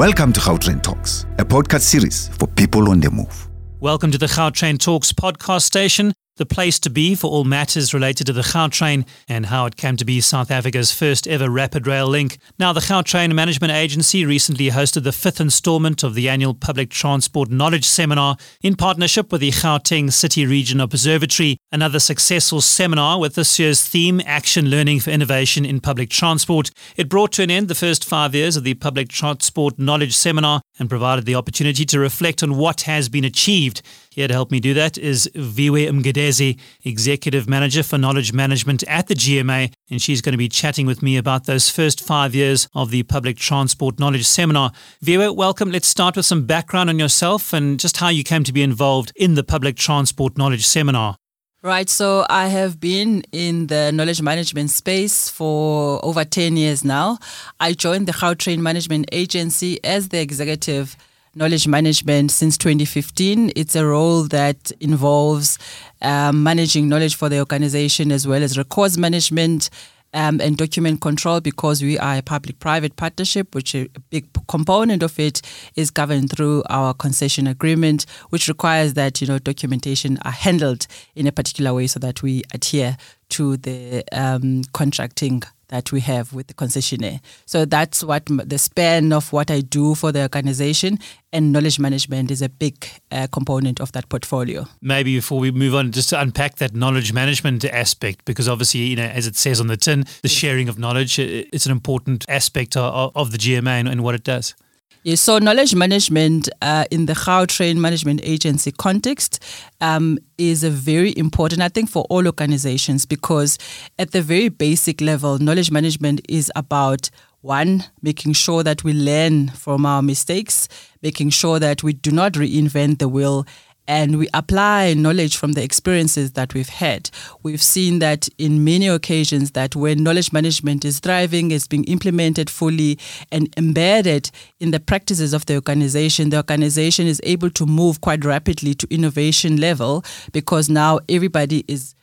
Welcome to Gautrain Talks, a podcast series for people on the move. Welcome to the Gautrain Talks podcast station the place to be for all matters related to the Gautrain and how it came to be South Africa's first ever rapid rail link. Now, the Gautrain Management Agency recently hosted the fifth installment of the annual Public Transport Knowledge Seminar in partnership with the Gauteng City Region Observatory, another successful seminar with this year's theme Action Learning for Innovation in Public Transport. It brought to an end the first five years of the Public Transport Knowledge Seminar and provided the opportunity to reflect on what has been achieved. Here to help me do that is Viwe Mgedezi, Executive Manager for Knowledge Management at the GMA, and she's going to be chatting with me about those first five years of the Public Transport Knowledge Seminar. Viwe, welcome. Let's start with some background on yourself and just how you came to be involved in the Public Transport Knowledge Seminar. Right, so I have been in the knowledge management space for over 10 years now. I joined the Gautrain Management Agency as the executive knowledge management since 2015. It's a role that involves um, managing knowledge for the organization as well as records management. Um, and document control because we are a public private partnership, which a big component of it is governed through our concession agreement, which requires that you know documentation are handled in a particular way so that we adhere to the um, contracting that we have with the concessionaire. So that's what the span of what I do for the organization and knowledge management is a big uh, component of that portfolio. Maybe before we move on, just to unpack that knowledge management aspect, because obviously, you know, as it says on the tin, the sharing of knowledge, it's an important aspect of, of the GMA and, and what it does. Yes, so knowledge management uh, in the Gautrain Management Agency context um, is a very important, I think, for all organizations because at the very basic level, knowledge management is about one, making sure that we learn from our mistakes, making sure that we do not reinvent the wheel, and we apply knowledge from the experiences that we've had. We've seen that in many occasions that when knowledge management is thriving, it's being implemented fully and embedded in the practices of the organization, the organization is able to move quite rapidly to innovation level because now everybody is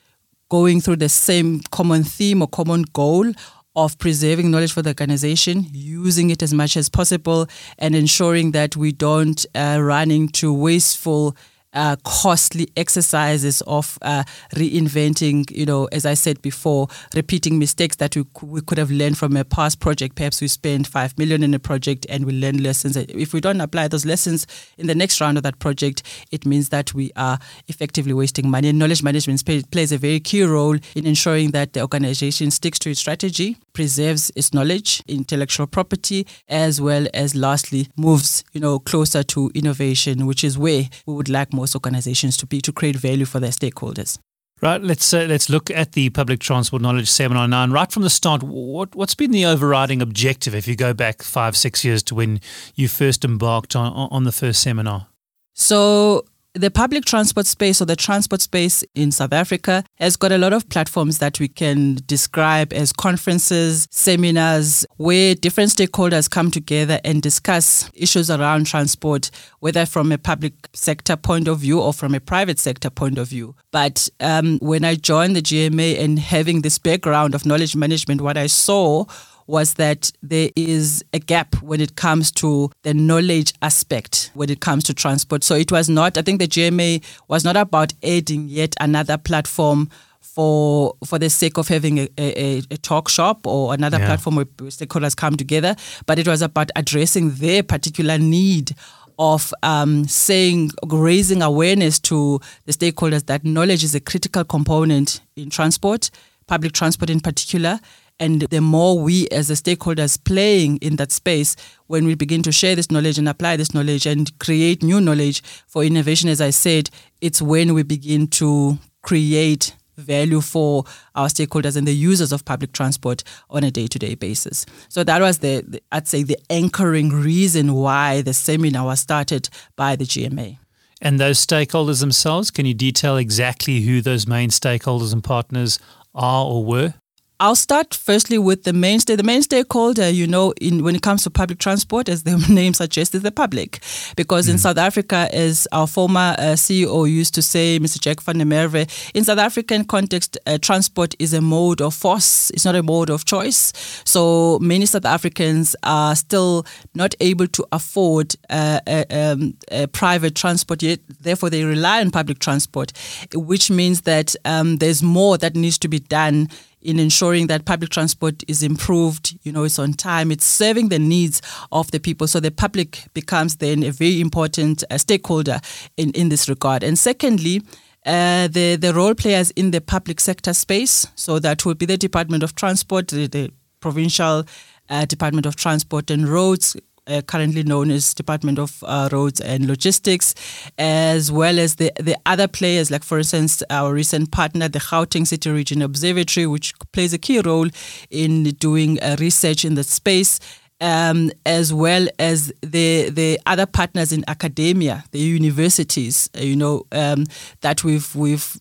going through the same common theme or common goal of preserving knowledge for the organization, using it as much as possible, and ensuring that we don't uh, run into wasteful uh, costly exercises of uh, reinventing, you know, as I said before, repeating mistakes that we, we could have learned from a past project. Perhaps we spend five million in a project and we learn lessons. If we don't apply those lessons in the next round of that project, it means that we are effectively wasting money. And knowledge management plays a very key role in ensuring that the organization sticks to its strategy, preserves its knowledge, intellectual property, as well as lastly moves, you know, closer to innovation, which is where we would like most organizations to be to create value for their stakeholders. Right, let's uh, let's look at the public transport knowledge seminar now. And right from the start, what what's been the overriding objective? If you go back five six years to when you first embarked on on the first seminar. So the public transport space or the transport space in South Africa has got a lot of platforms that we can describe as conferences, seminars, where different stakeholders come together and discuss issues around transport, whether from a public sector point of view or from a private sector point of view. But um, when I joined the GMA and having this background of knowledge management, what I saw was that there is a gap when it comes to the knowledge aspect when it comes to transport. So it was not, I think the GMA was not about adding yet another platform for for the sake of having a, a, a talk shop or another yeah. platform where stakeholders come together, but it was about addressing their particular need of um, saying, raising awareness to the stakeholders that knowledge is a critical component in transport, public transport in particular, and the more we as the stakeholders playing in that space, when we begin to share this knowledge and apply this knowledge and create new knowledge for innovation, as I said, it's when we begin to create value for our stakeholders and the users of public transport on a day-to-day basis. So that was the, the, I'd say the anchoring reason why the seminar was started by the GMA. And those stakeholders themselves, can you detail exactly who those main stakeholders and partners are or were? I'll start firstly with the mainstay. The main stakeholder, you know, in when it comes to public transport, as the name suggests, is the public. Because mm. in South Africa, as our former uh, CEO used to say, Mr. Jack van der Merwe, in South African context, uh, transport is a mode of force. It's not a mode of choice. So many South Africans are still not able to afford uh, a, um, a private transport yet. Therefore, they rely on public transport, which means that um, there's more that needs to be done in ensuring that public transport is improved, you know, it's on time, it's serving the needs of the people. So the public becomes then a very important uh, stakeholder in, in this regard. And secondly, uh, the, the role players in the public sector space. So that would be the Department of Transport, the, the provincial uh, Department of Transport and Roads, uh, currently known as Department of uh, Roads and Logistics, as well as the, the other players, like, for instance, our recent partner, the Gauteng City Region Observatory, which plays a key role in doing uh, research in the space. Um, as well as the the other partners in academia, the universities, you know, um, that we've we've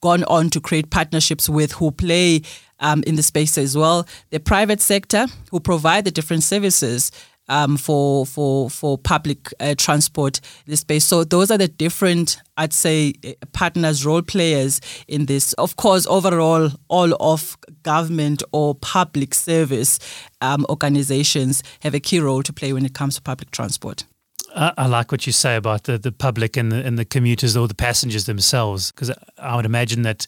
gone on to create partnerships with who play um, in the space as well. The private sector who provide the different services um, for for for public uh, transport this space. So those are the different, I'd say, uh, partners, role players in this. Of course, overall, all of government or public service um, organizations have a key role to play when it comes to public transport. I, I like what you say about the, the public and the, and the commuters or the passengers themselves, because I would imagine that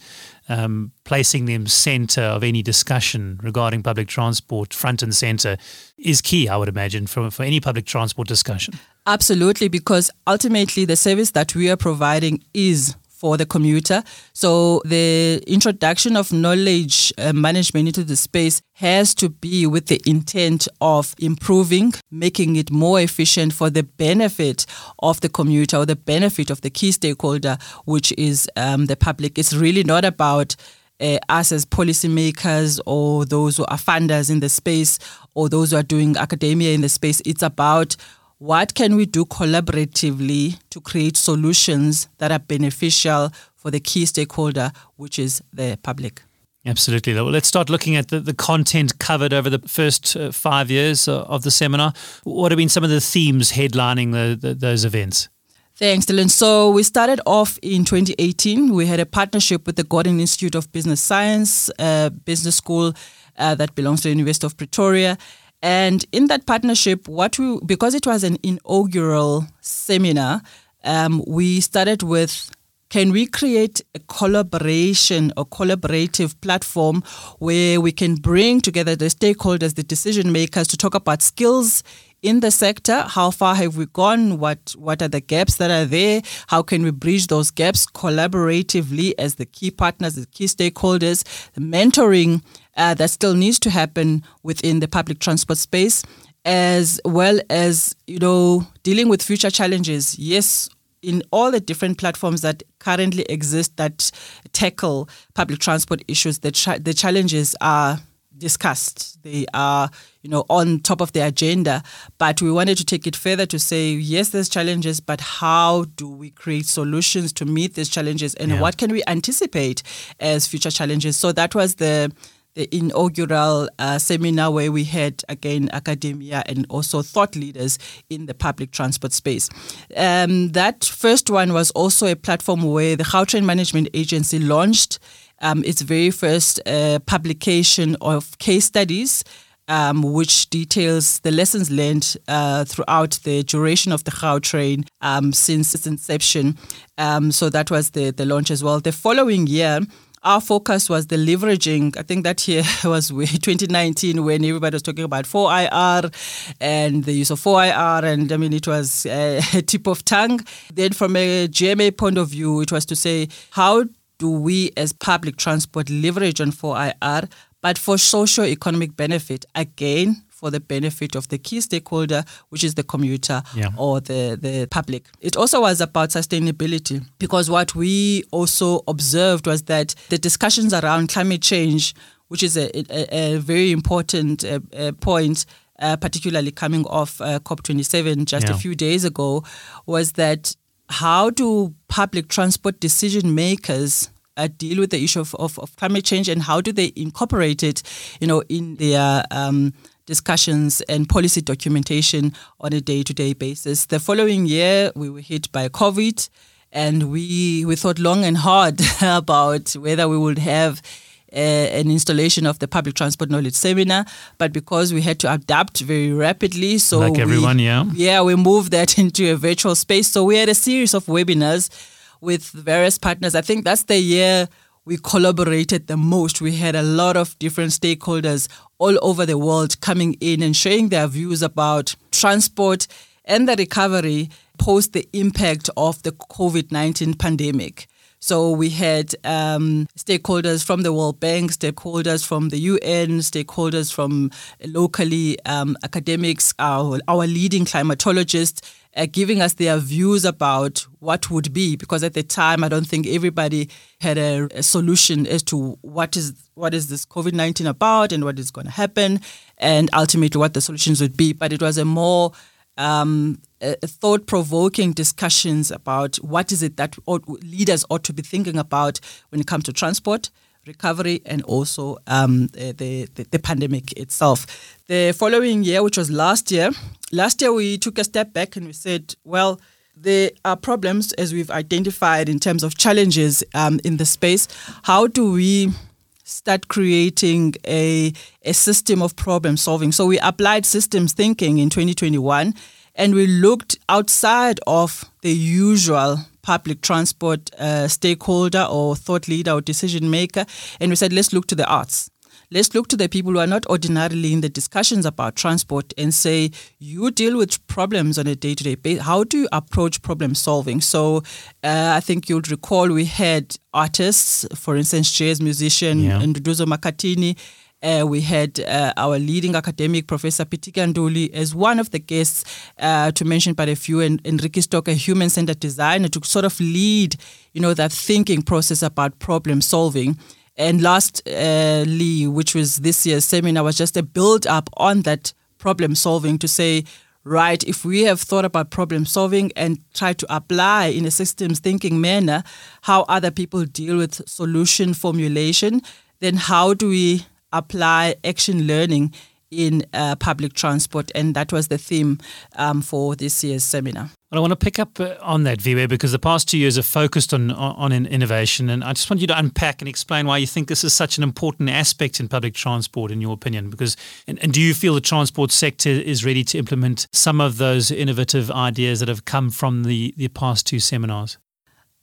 um, placing them centre of any discussion regarding public transport, front and centre, is key, I would imagine, for, for any public transport discussion. Absolutely, because ultimately the service that we are providing is for the commuter. So the introduction of knowledge uh, management into the space has to be with the intent of improving, making it more efficient for the benefit of the commuter or the benefit of the key stakeholder, which is um, the public. It's really not about uh, us as policymakers or those who are funders in the space or those who are doing academia in the space. It's about what can we do collaboratively to create solutions that are beneficial for the key stakeholder, which is the public? Absolutely. Well, let's start looking at the, the content covered over the first uh, five years uh, of the seminar. What have been some of the themes headlining the, the, those events? Thanks, Dylan. So we started off in 2018. We had a partnership with the Gordon Institute of Business Science, uh, business school uh, that belongs to the University of Pretoria. And in that partnership, what we because it was an inaugural seminar, um, we started with can we create a collaboration or collaborative platform where we can bring together the stakeholders, the decision makers to talk about skills in the sector? How far have we gone? What what are the gaps that are there? How can we bridge those gaps collaboratively as the key partners, the key stakeholders, the mentoring uh, that still needs to happen within the public transport space, as well as you know dealing with future challenges. Yes, in all the different platforms that currently exist that tackle public transport issues, the cha- the challenges are discussed. They are, you know, on top of the agenda. But we wanted to take it further to say, yes, there's challenges, but how do we create solutions to meet these challenges, and yeah. what can we anticipate as future challenges? So that was the the inaugural uh, seminar where we had again academia and also thought leaders in the public transport space. Um, that first one was also a platform where the Gautrain Management Agency launched um, its very first uh, publication of case studies. Um, which details the lessons learned uh, throughout the duration of the Gautrain um, since its inception. Um, so that was the, the launch as well. The following year, our focus was the leveraging. I think that year was 2019 when everybody was talking about 4IR and the use of 4IR. And I mean, it was uh, a tip of tongue. Then, from a GMA point of view, it was to say, how do we as public transport leverage on 4IR, but for socio economic benefit? Again, for the benefit of the key stakeholder, which is the commuter yeah. or the, the public. It also was about sustainability because what we also observed was that the discussions around climate change, which is a, a, a very important uh, uh, point, uh, particularly coming off uh, COP27 just yeah. a few days ago, was that how do public transport decision makers uh, deal with the issue of, of, of, climate change and how do they incorporate it, you know, in their um, discussions and policy documentation on a day-to-day basis. The following year, we were hit by COVID, and we we thought long and hard about whether we would have uh, an installation of the public transport knowledge seminar, but because we had to adapt very rapidly, so like everyone, we, yeah, yeah, we moved that into a virtual space. So we had a series of webinars with various partners. I think that's the year we collaborated the most. We had a lot of different stakeholders all over the world coming in and sharing their views about transport and the recovery post the impact of the COVID 19 pandemic. So we had um, stakeholders from the World Bank, stakeholders from the UN, stakeholders from locally um, academics, our, our leading climatologists, uh, giving us their views about what would be because at the time I don't think everybody had a, a solution as to what is what is this COVID nineteen about and what is going to happen and ultimately what the solutions would be. But it was a more um, thought provoking discussions about what is it that ought, leaders ought to be thinking about when it comes to transport recovery and also um, the, the, the, pandemic itself. The following year, which was last year, last year we took a step back and we said, well, there are problems as we've identified in terms of challenges um, in the space. How do we start creating a, a system of problem solving? So we applied systems thinking in 2021 and we looked outside of the usual public transport uh, stakeholder or thought leader or decision maker, and we said, let's look to the arts. Let's look to the people who are not ordinarily in the discussions about transport and say, you deal with problems on a day to day basis. How do you approach problem solving? So uh, I think you'll recall we had artists, for instance, jazz musician yeah. Nduduzo Makhathini, uh, we had uh, our leading academic, Professor Pitika as one of the guests, uh, to mention but a few, and Enrique Stock, a human-centered designer, to sort of lead, you know, that thinking process about problem solving. And lastly, which was this year's seminar, was just a build-up on that problem solving to say, right, if we have thought about problem solving and try to apply in a systems thinking manner how other people deal with solution formulation, then how do we apply action learning in uh, public transport, and that was the theme um, for this year's seminar. Well, I want to pick up uh, on that, Viwe, because the past two years have focused on, on innovation, and I just want you to unpack and explain why you think this is such an important aspect in public transport, in your opinion. Because, and, and do you feel the transport sector is ready to implement some of those innovative ideas that have come from the, the past two seminars?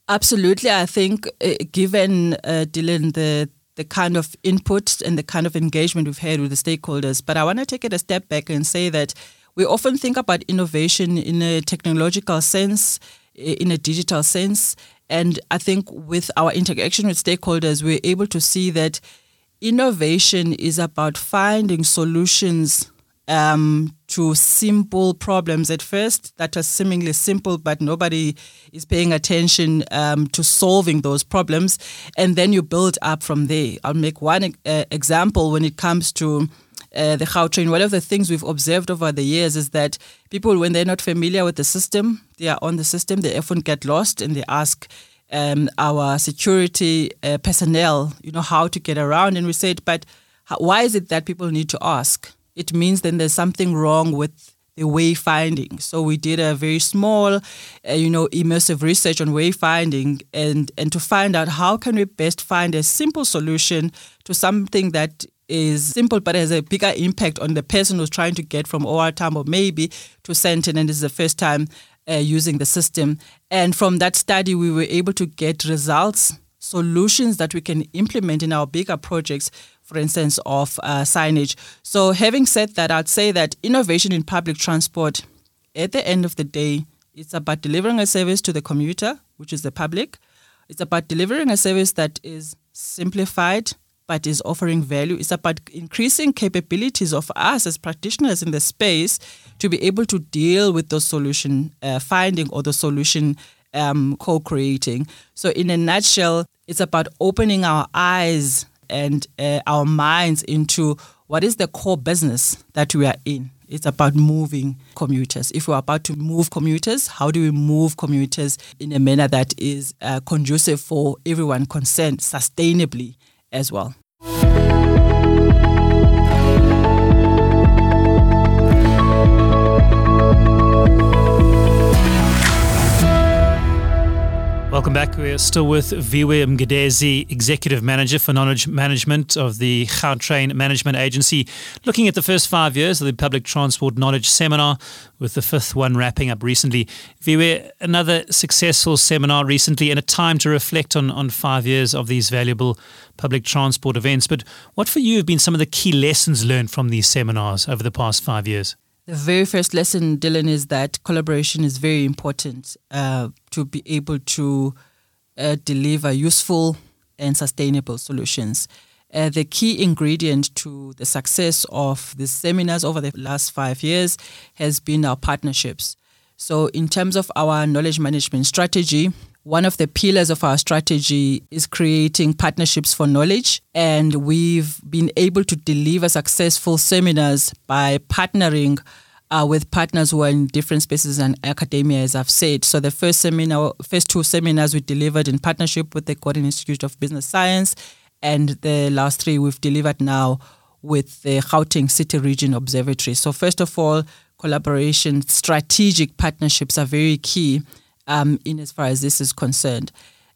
Absolutely, I think uh, given uh, Dylan the the kind of input and the kind of engagement we've had with the stakeholders. But I want to take it a step back and say that we often think about innovation in a technological sense, in a digital sense. And I think with our interaction with stakeholders, we're able to see that innovation is about finding solutions um, to simple problems at first that are seemingly simple, but nobody is paying attention um, to solving those problems. And then you build up from there. I'll make one uh, example when it comes to uh, the Gautrain. One of the things we've observed over the years is that people, when they're not familiar with the system, they are on the system, they often get lost and they ask um, our security uh, personnel, you know, how to get around. And we said, but how, why is it that people need to ask? It means then there's something wrong with the wayfinding. So we did a very small, uh, you know, immersive research on wayfinding and and to find out how can we best find a simple solution to something that is simple but has a bigger impact on the person who's trying to get from OR Tambo maybe to Sandton and this is the first time uh, using the system. And from that study, we were able to get results, solutions that we can implement in our bigger projects for instance, of uh, signage. So, having said that, I'd say that innovation in public transport, at the end of the day, it's about delivering a service to the commuter, which is the public. It's about delivering a service that is simplified but is offering value. It's about increasing capabilities of us as practitioners in the space to be able to deal with the solution uh, finding or the solution um, co-creating. So, in a nutshell, it's about opening our eyes and uh, our minds into what is the core business that we are in It's about moving commuters. If we're about to move commuters, how do we move commuters in a manner that is uh, conducive for everyone concerned sustainably as well? Welcome back. We're still with Viwe Mgedezi, Executive Manager for Knowledge Management of the Gautrain Management Agency, looking at the first five years of the Public Transport Knowledge Seminar, with the fifth one wrapping up recently. Viwe, another successful seminar recently and a time to reflect on, on five years of these valuable public transport events. But what for you have been some of the key lessons learned from these seminars over the past five years? The very first lesson, Dylan, is that collaboration is very important uh, to be able to uh, deliver useful and sustainable solutions. Uh, the key ingredient to the success of the seminars over the last five years has been our partnerships. So, in terms of our knowledge management strategy, one of the pillars of our strategy is creating partnerships for knowledge. And we've been able to deliver successful seminars by partnering uh, with partners who are in different spaces and academia, as I've said. So the first seminar, first two seminars we delivered in partnership with the Gordon Institute of Business Science, and the last three we've delivered now with the Gauteng City Region Observatory. So first of all, collaboration, strategic partnerships are very key um, in as far as this is concerned.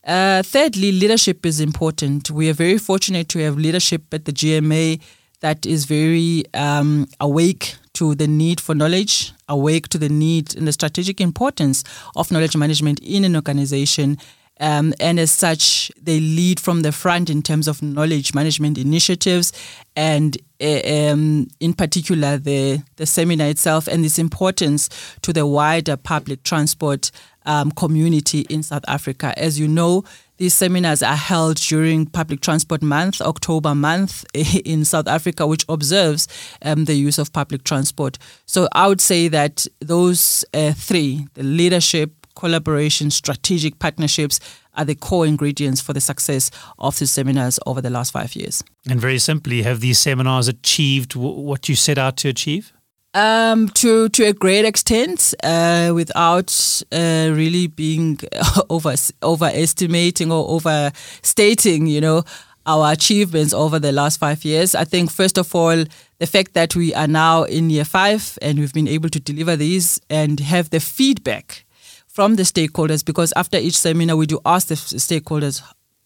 Uh, thirdly, leadership is important. We are very fortunate to have leadership at the GMA that is very um, awake to the need for knowledge, awake to the need and the strategic importance of knowledge management in an organization. Um, and as such, they lead from the front in terms of knowledge management initiatives, and uh, um, in particular the the seminar itself and its importance to the wider public transport um, community in South Africa. As you know, these seminars are held during Public Transport Month, October month in South Africa, which observes um, the use of public transport. So I would say that those uh, three the leadership, collaboration, strategic partnerships are the core ingredients for the success of the seminars over the last five years. And very simply, have these seminars achieved w- what you set out to achieve? Um, to to a great extent, uh, without uh, really being over overestimating or overstating, you know, our achievements over the last five years. I think first of all, the fact that we are now in year five and we've been able to deliver these and have the feedback from the stakeholders, because after each seminar we do ask the stakeholders,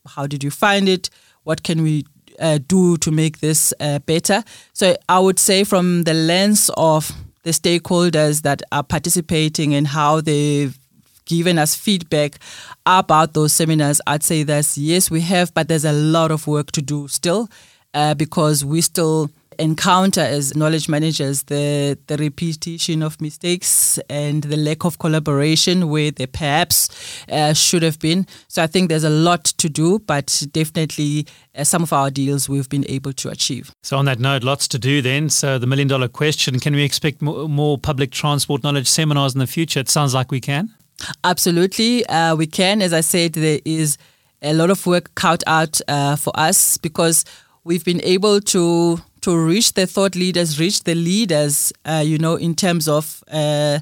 how did you find it? What can we uh, do to make this uh, better. So I would say from the lens of the stakeholders that are participating and how they've given us feedback about those seminars, I'd say that yes, we have, but there's a lot of work to do still uh, because we still encounter as knowledge managers the, the repetition of mistakes and the lack of collaboration where there perhaps uh, should have been. So I think there's a lot to do, but definitely uh, some of our deals we've been able to achieve. So on that note, lots to do then. So the million dollar question, can we expect more, more public transport knowledge seminars in the future? It sounds like we can. Absolutely, uh, we can. As I said, there is a lot of work cut out uh, for us because we've been able to to reach the thought leaders, reach the leaders, uh, you know, in terms of uh,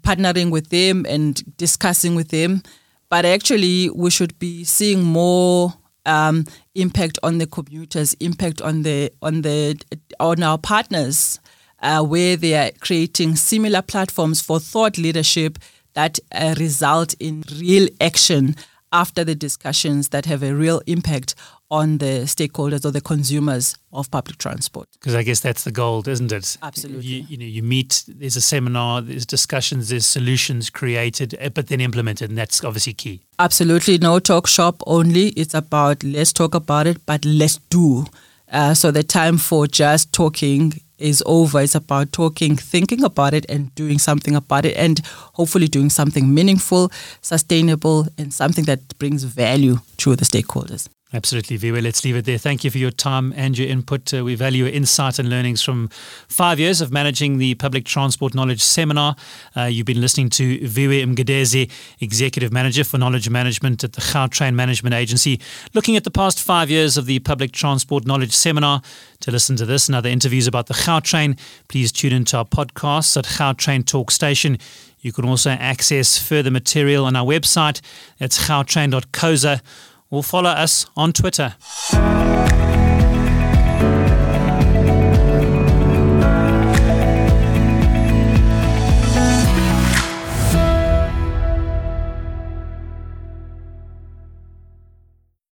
partnering with them and discussing with them. But actually, we should be seeing more um, impact on the commuters, impact on the on the on our partners, uh, where they are creating similar platforms for thought leadership that uh, result in real action after the discussions that have a real impact on the stakeholders or the consumers of public transport. Because I guess that's the goal, isn't it? Absolutely. You, you, know, you meet, there's a seminar, there's discussions, there's solutions created, eh, but then implemented, and that's obviously key. Absolutely. No talk shop only. It's about let's talk about it, but let's do. Uh, so the time for just talking is over. It's about talking, thinking about it, and doing something about it, and hopefully doing something meaningful, sustainable, and something that brings value to the stakeholders. Absolutely, Viwe. Let's leave it there. Thank you for your time and your input. Uh, we value your insight and learnings from five years of managing the Public Transport Knowledge Seminar. Uh, you've been listening to Viwe Mgedezi, Executive Manager for Knowledge Management at the Gautrain Management Agency, looking at the past five years of the Public Transport Knowledge Seminar. To listen to this and other interviews about the Gautrain, please tune into our podcasts at Gautrain Talk Station. You can also access further material on our website. That's gautrain.coza will follow us on Twitter.